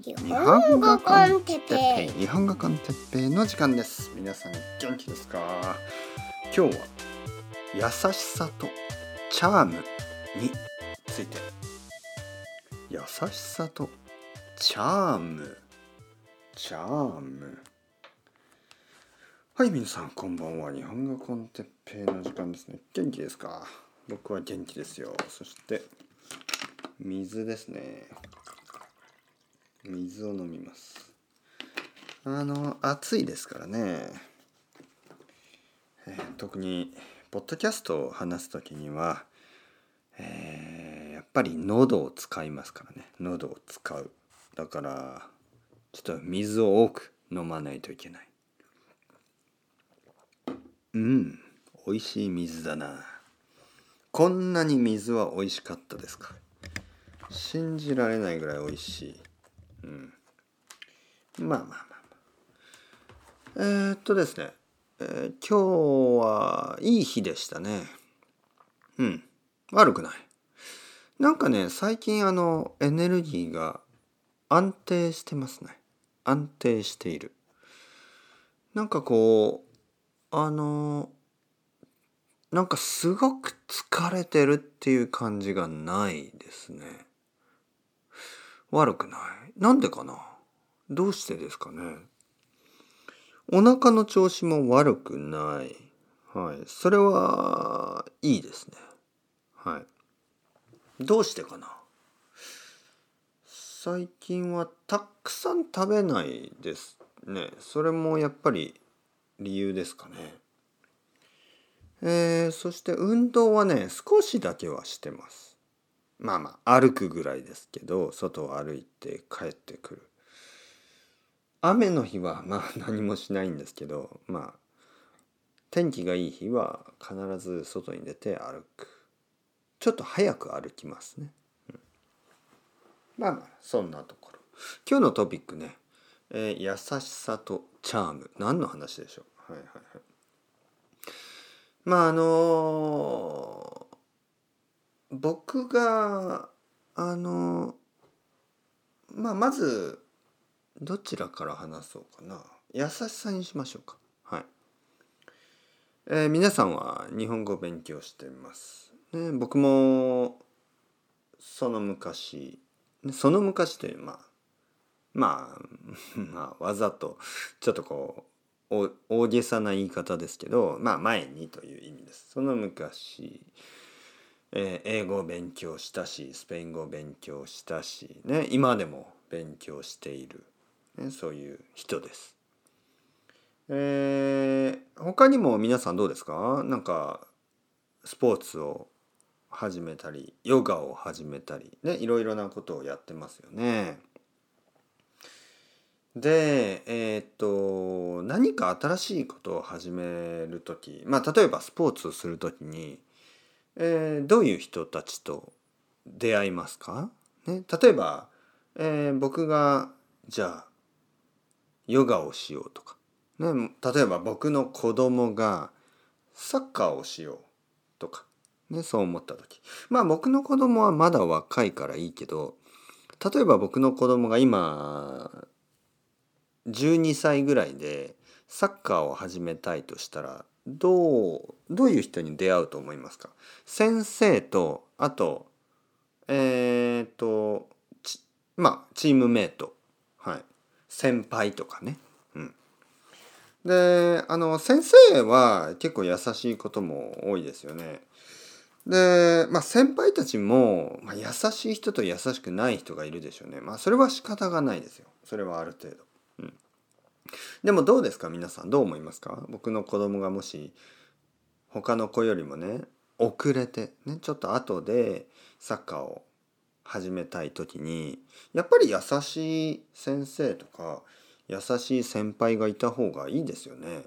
日本語コンテッペイ。日本語コンテッペイの時間です。皆さん元気ですか？今日は優しさとチャームについて。優しさとチャーム。チャーム。はい皆さんこんばんは。日本語コンテッペイの時間ですね。元気ですか？僕は元気ですよ。そして水ですね。水を飲みます。あの暑いですからね、えー特にポッドキャストを話す時には、えーやっぱり喉を使いますからね。喉を使う。だからちょっと水を多く飲まないといけない。うん美味しい水だな。こんなに水は美味しかったですか？信じられないぐらい美味しい。うん。まあまあまあまあ。えー、っとですね、えー今日はいい日でしたね。うん。悪くない。なんかね最近あのエネルギーが安定してますね。安定している。なんかこうあのなんかすごく疲れてるっていう感じがないですね。悪くない？なんでかな？どうしてですかね？お腹の調子も悪くない。はい。それはいいですね。はい。どうしてかな？最近はたくさん食べないですね。それもやっぱり理由ですかね。えーそして運動はね少しだけはしてます。まあまあ歩くぐらいですけど外を歩いて帰ってくる。雨の日はまあ 何もしないんですけどまあ天気がいい日は必ず外に出て歩く。ちょっと早く歩きますね、うん。まあまあそんなところ。今日のトピックね、えー優しさとチャーム。何の話でしょう？はいはいはい。まああの僕があのまあまずどちらから話そうかな。優しさにしましょうか。はい、えー皆さんは日本語を勉強してます、ね、僕もその昔その昔というまあまあ まあわざとちょっとこう大げさな言い方ですけどまあ前にという意味です。その昔えー英語を勉強したしスペイン語を勉強したし、ね、今でも勉強している、ね、そういう人です。えー他にも皆さんどうですか？なんかスポーツを始めたりヨガを始めたりねいろいろなことをやってますよね。でえーっと何か新しいことを始める時まあ例えばスポーツをする時にえーどういう人たちと出会いますか、ね、例えば、えー僕がじゃあヨガをしようとか、ね、例えば僕の子供がサッカーをしようとか、ね、そう思った時。まあ僕の子供はまだ若いからいいけど例えば僕の子供が今12歳ぐらいでサッカーを始めたいとしたらどうどういう人に出会うと思いますか？先生とあとえっ、とまあチームメイト。はい。先輩とかね。うん。であの先生は結構優しいことも多いですよね。でまあ先輩たちも、まあ、優しい人と優しくない人がいるでしょうね。まあそれは仕方がないですよ。それはある程度。でもどうですか？皆さんどう思いますか？僕の子供がもし他の子よりもね遅れてねちょっと後でサッカーを始めたい時にやっぱり優しい先生とか優しい先輩がいた方がいいですよね。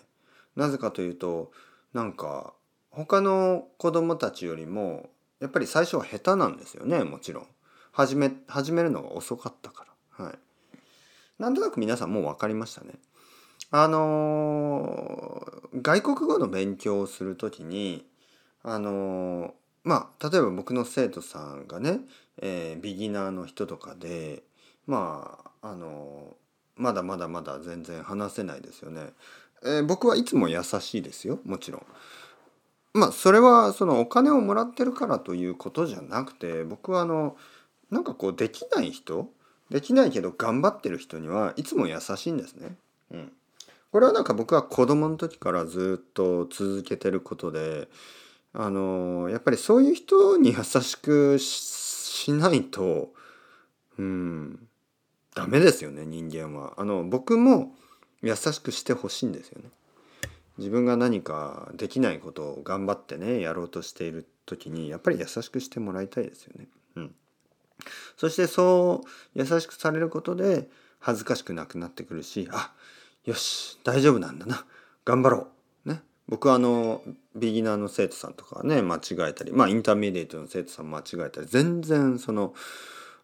なぜかというとなんか他の子供たちよりもやっぱり最初は下手なんですよねもちろん。始め始めるのが遅かったから。はい。なんとなく皆さんもう分かりましたねあのー外国語の勉強をするときにあのーまあ例えば僕の生徒さんがね、えービギナーの人とかでまああのまだまだまだ全然話せないですよね。えー、僕はいつも優しいですよもちろん。まあそれはそのお金をもらってるからということじゃなくて僕はあのなんかこうできない人できないけど頑張ってる人にはいつも優しいんですね。うん、これはなんか僕は子供の時からずっと続けてることであのやっぱりそういう人に優しくしないとうんダメですよね人間は。あの僕も優しくしてほしいんですよね。自分が何かできないことを頑張ってねやろうとしている時にやっぱり優しくしてもらいたいですよね。そしてそう優しくされることで恥ずかしくなくなってくるしあよし大丈夫なんだな頑張ろう。ね、僕はあのビギナーの生徒さんとかね間違えたりまあインターミディエイトの生徒さん間違えたり全然その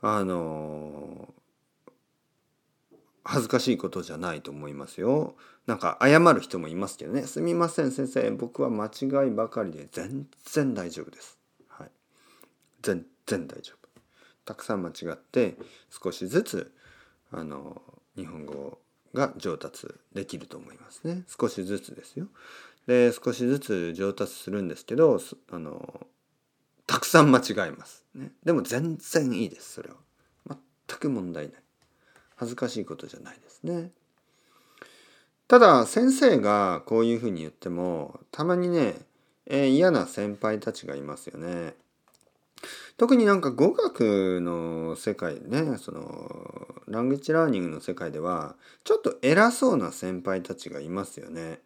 あの恥ずかしいことじゃないと思いますよ。なんか謝る人もいますけどね「すみません先生僕は間違いばかりで全然大丈夫です」はい、全然大丈夫。たくさん間違って少しずつあの日本語が上達できると思いますね。少しずつですよ。で少しずつ上達するんですけどあのたくさん間違えます、ね、でも全然いいですそれは。全く問題ない。恥ずかしいことじゃないですね。ただ先生がこういうふうに言ってもたまにね、えー、嫌な先輩たちがいますよね。特になんか語学の世界ねそのランゲージラーニングの世界ではちょっと偉そうな先輩たちがいますよね。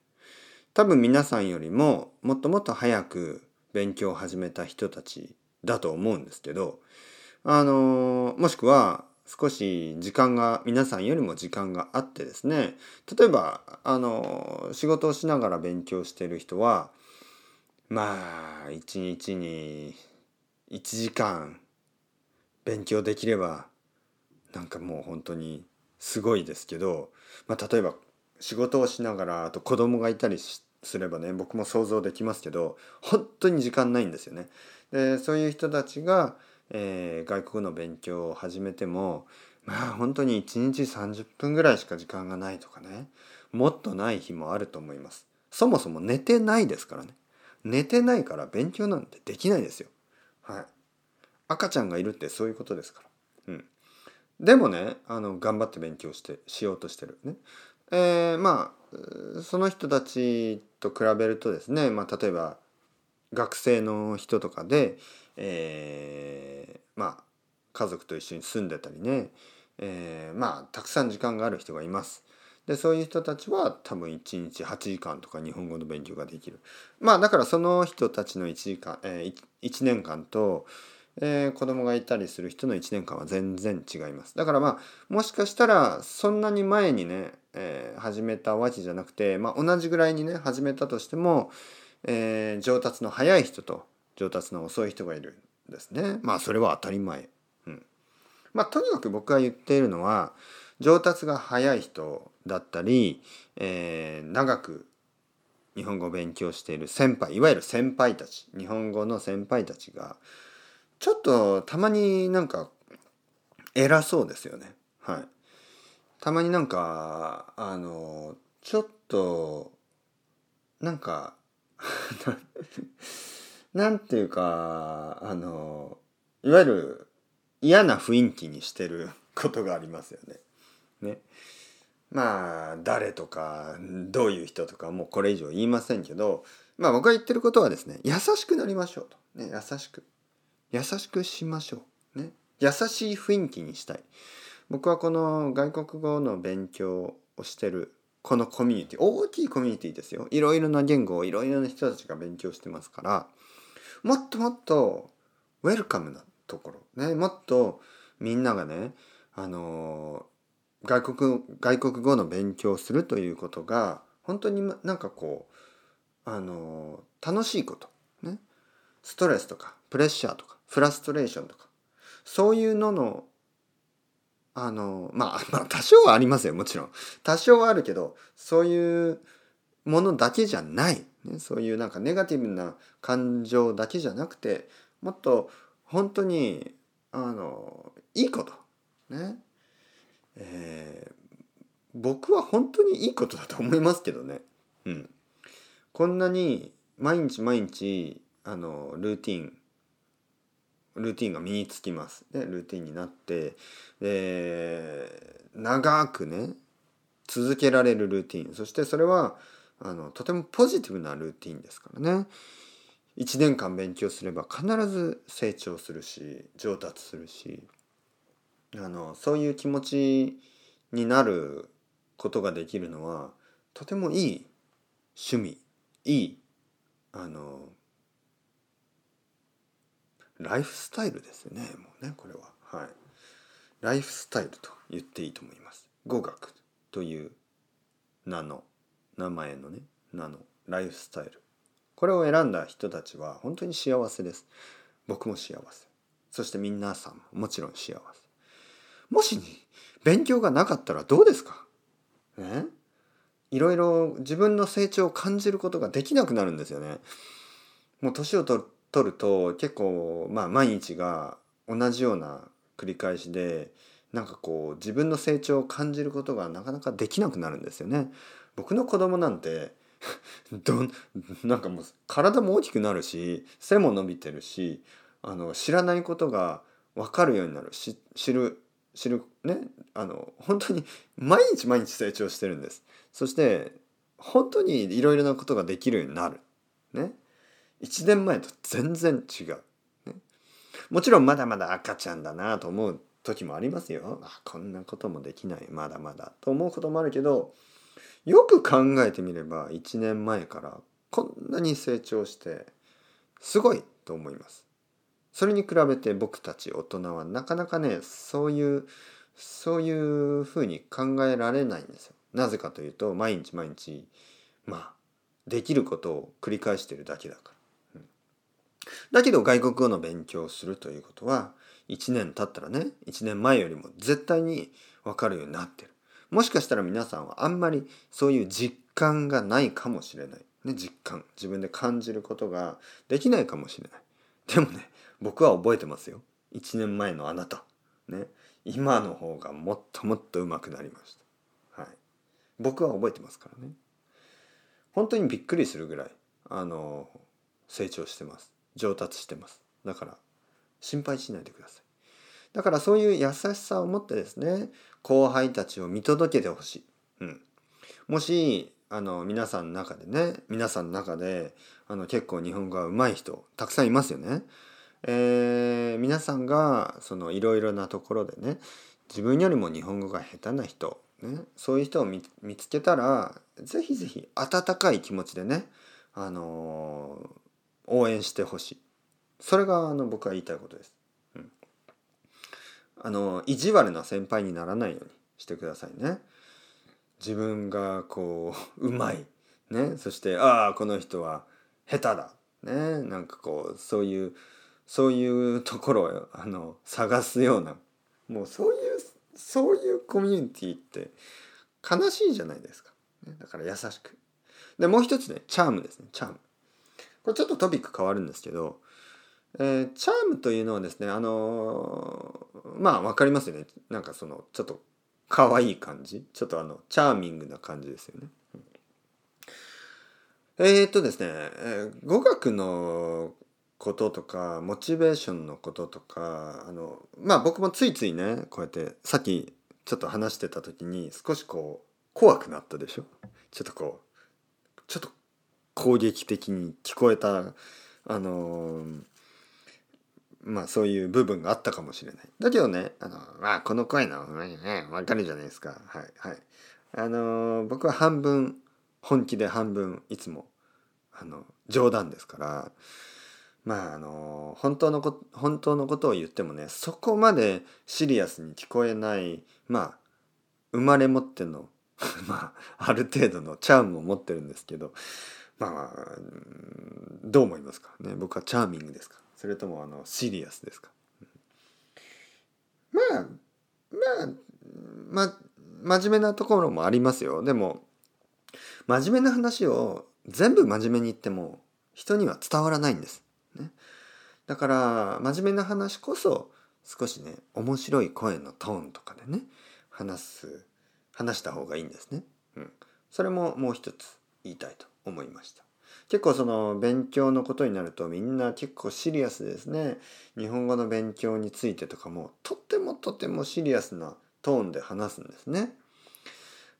多分皆さんよりももっともっと早く勉強を始めた人たちだと思うんですけどあのもしくは少し時間が皆さんよりも時間があってですね例えばあの仕事をしながら勉強してる人はまあ一日に1時間勉強できればなんかもう本当にすごいですけど、まあ、例えば仕事をしながらあと子供がいたりすればね僕も想像できますけど本当に時間ないんですよね。でそういう人たちが、えー、外国の勉強を始めてもまあ本当に1日30分ぐらいしか時間がないとかねもっとない日もあると思います。そもそも寝てないですからね。寝てないから勉強なんてできないですよ。はい。赤ちゃんがいるってそういうことですから。うん。でもね、あの、頑張って勉強して、しようとしてる。ね。えー、まあ、その人たちと比べるとですね、まあ、例えば、学生の人とかで、えー、まあ、家族と一緒に住んでたりね、えー、まあ、たくさん時間がある人がいます。でそういう人たちは多分1日8時間とか日本語の勉強ができる。まあだからその人たちの1時間、えー、1年間と、えー、子供がいたりする人の1年間は全然違います。だからまあもしかしたらそんなに前にね、えー、始めたわけじゃなくて、まあ、同じぐらいにね始めたとしても、えー、上達の早い人と上達の遅い人がいるんですね。まあそれは当たり前。うん。まあとにかく僕が言っているのは上達が早い人だったり、えー、長く日本語を勉強している先輩いわゆる先輩たち日本語の先輩たちがちょっとたまになんか偉そうですよねはいたまになんかあのちょっとなんか なんていうかあのいわゆる嫌な雰囲気にしてることがありますよね。ね。まあ誰とかどういう人とかもうこれ以上言いませんけどまあ僕が言ってることはですね優しくなりましょうと、ね、優しく。優しくしましょう、ね、優しい雰囲気にしたい。僕はこの外国語の勉強をしてるこのコミュニティ大きいコミュニティですよ。いろいろな言語をいろいろな人たちが勉強してますからもっともっとウェルカムなところ。ねもっとみんながねあの外国外国語の勉強をするということが本当になんかこうあの楽しいこと、ね、ストレスとかプレッシャーとかフラストレーションとか。そういうののあのまあ まあ多少はありますよもちろん。多少はあるけどそういうものだけじゃない、ね、そういうなんかネガティブな感情だけじゃなくてもっと本当にあのいいこと。ね。えー僕は本当にいいことだと思いますけどね。うん。こんなに毎日毎日あのルーティンルーティンが身につきます。でルーティンになってで長くね続けられるルーティンそしてそれはあのとてもポジティブなルーティンですからね。1年間勉強すれば必ず成長するし上達するしあのそういう気持ちになることができるのはとてもいい趣味いいあのライフスタイルですねもうねこれは。はい。ライフスタイルと言っていいと思います。語学という名の名前のね名のライフスタイル。これを選んだ人たちは本当に幸せです。僕も幸せ。そして皆さんももちろん幸せ。もし勉強がなかったらどうですか？ね？いろいろ自分の成長を感じることができなくなるんですよね。もう年を取る取ると結構まあ毎日が同じような繰り返しでなんかこう自分の成長を感じることがなかなかできなくなるんですよね。僕の子供なんて どんなんかもう体も大きくなるし背も伸びてるしあの知らないことが分かるようになるし知る知るねあの本当に毎日毎日成長してるんです。そして本当にいろいろなことができるようになる。ね。1年前と全然違う、ね、もちろんまだまだ赤ちゃんだなと思う時もありますよ。あこんなこともできない。まだまだと思うこともあるけどよく考えてみれば1年前からこんなに成長してすごいと思います。それに比べて僕たち大人はなかなかねそういうそういうふうに考えられないんですよ。なぜかというと毎日毎日まあできることを繰り返してるだけだから。うん、だけど外国語の勉強をするということは1年経ったらね1年前よりも絶対に分かるようになってる。もしかしたら皆さんはあんまりそういう実感がないかもしれない。ね、実感自分で感じることができないかもしれない。でもね僕は覚えてますよ。1年前のあなた。ね。今の方がもっともっと上手くなりました。はい。僕は覚えてますからね。本当にびっくりするぐらいあの成長してます。上達してます。だから心配しないでください。だからそういう優しさを持ってですね後輩たちを見届けてほしい、うん、もしあの皆さんの中でね皆さんの中であの結構日本語が上手い人たくさんいますよね。えー、皆さんがいろいろなところでね自分よりも日本語が下手な人、ね、そういう人を見つけたらぜひぜひ温かい気持ちでね、あのー、応援してほしい。それがあの僕は言いたいことです。うん、あの意地悪な先輩にならないようにしてくださいね。自分がこううまい、ね、そしてああこの人は下手だ、ね、なんかこうそういうそういうところをあの探すようなもうそういうそういうコミュニティって悲しいじゃないですか、ね、だから優しく。でもう一つねチャームですね。チャーム。これちょっとトピック変わるんですけど、えー、チャームというのはですねあのー、まあ分かりますよね。なんかそのちょっと可愛い感じ。ちょっとあのチャーミングな感じですよね。えー、っとですね、えー、語学のこととかモチベーションのこととかあのまあ僕もついついねこうやってさっきちょっと話してた時に少しこう怖くなったでしょ？ちょっとこうちょっと攻撃的に聞こえたあのー、まあそういう部分があったかもしれない。だけどね、あのまあこの声のね、わかるじゃないですか。はいはい。あのー、僕は半分本気で半分いつもあの冗談ですから。まああの本当のこ本当のことを言ってもねそこまでシリアスに聞こえないまあ生まれ持っての まあある程度のチャームを持ってるんですけどまあどう思いますかね？僕はチャーミングですか？それともあのシリアスですか？まあまあま真面目なところもありますよでも真面目な話を全部真面目に言っても人には伝わらないんですね。だから真面目な話こそ少しね面白い声のトーンとかでね話す話した方がいいんですね。うん、それももう一つ言いたいと思いました。結構その勉強のことになるとみんな結構シリアスですね。日本語の勉強についてとかもとってもとてもシリアスなトーンで話すんですね。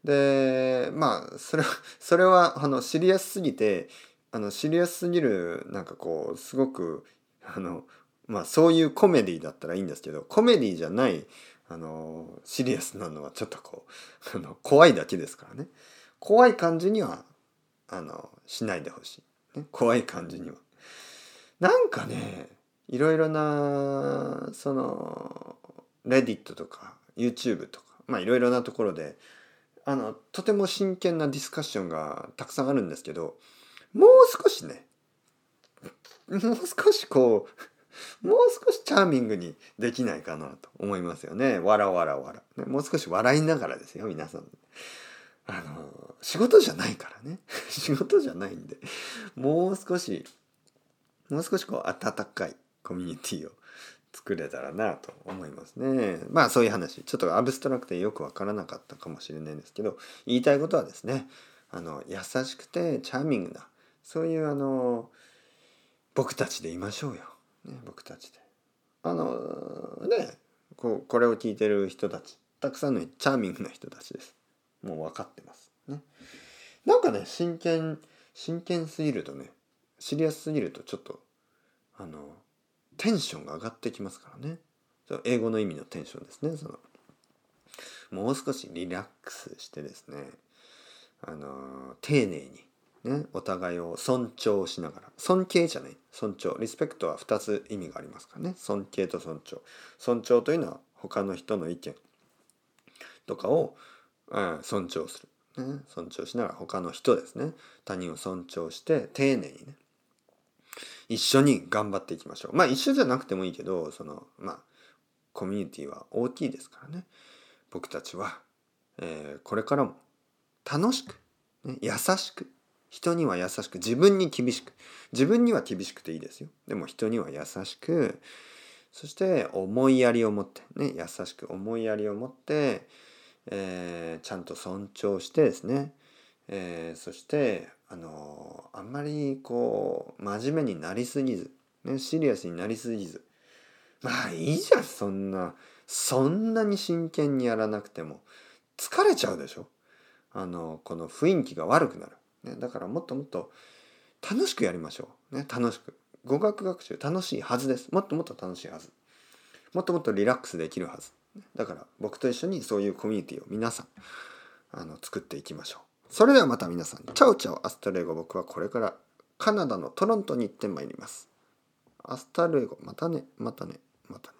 でまあそれはそれはあのシリアスすぎてあのシリアスすぎるなんかこうすごくあのまあそういうコメディだったらいいんですけどコメディじゃないあのシリアスなのはちょっとこうあの怖いだけですからね怖い感じにはあのしないでほしい、ね、怖い感じには。なんかねいろいろなそのレディットとか YouTube とかまあいろいろなところであのとても真剣なディスカッションがたくさんあるんですけどもう少しねもう少しこうもう少しチャーミングにできないかなと思いますよね。わらわらわら。もう少し笑いながらですよ、皆さん。あの、仕事じゃないからね。仕事じゃないんで、もう少し、もう少しこう、温かいコミュニティを作れたらなと思いますね。まあそういう話。ちょっとアブストラクトでよくわからなかったかもしれないんですけど、言いたいことはですね、あの、優しくてチャーミングな、そういうあの、僕たちでいましょうよ。ね、僕たちで。あのねここれを聞いてる人たちたくさんのチャーミングな人たちです。もう分かってます。ね。なんかね真剣真剣すぎるとねシリアスすぎるとちょっとあのテンションが上がってきますからね。英語の意味のテンションですね。そのもう少しリラックスしてですねあの丁寧にね、お互いを尊重しながら。尊敬じゃない。尊重。リスペクトは2つ意味がありますからね。尊敬と尊重。尊重というのは他の人の意見とかを、うん、尊重する、ね、尊重しながら他の人ですね。他人を尊重して丁寧にね。一緒に頑張っていきましょう。まあ一緒じゃなくてもいいけどそのまあコミュニティは大きいですからね。僕たちは、えー、これからも楽しく、ね、優しく人には優しく自分に厳しく自分には厳しくていいですよ。でも人には優しくそして思いやりを持ってね優しく思いやりを持って、えー、ちゃんと尊重してですね、えー、そしてあのあんまりこう真面目になりすぎず、ね、シリアスになりすぎずまあいいじゃんそんなそんなに真剣にやらなくても。疲れちゃうでしょ？あのこの雰囲気が悪くなる。ね、だからもっともっと楽しくやりましょう。ね、楽しく。語学学習楽しいはずです。もっともっと楽しいはず。もっともっとリラックスできるはず。だから僕と一緒にそういうコミュニティを皆さんあの作っていきましょう。それではまた皆さん、 chao chao hasta luego 僕はこれからカナダのトロントに行ってまいります。アスタルエゴまたね、またね、またね。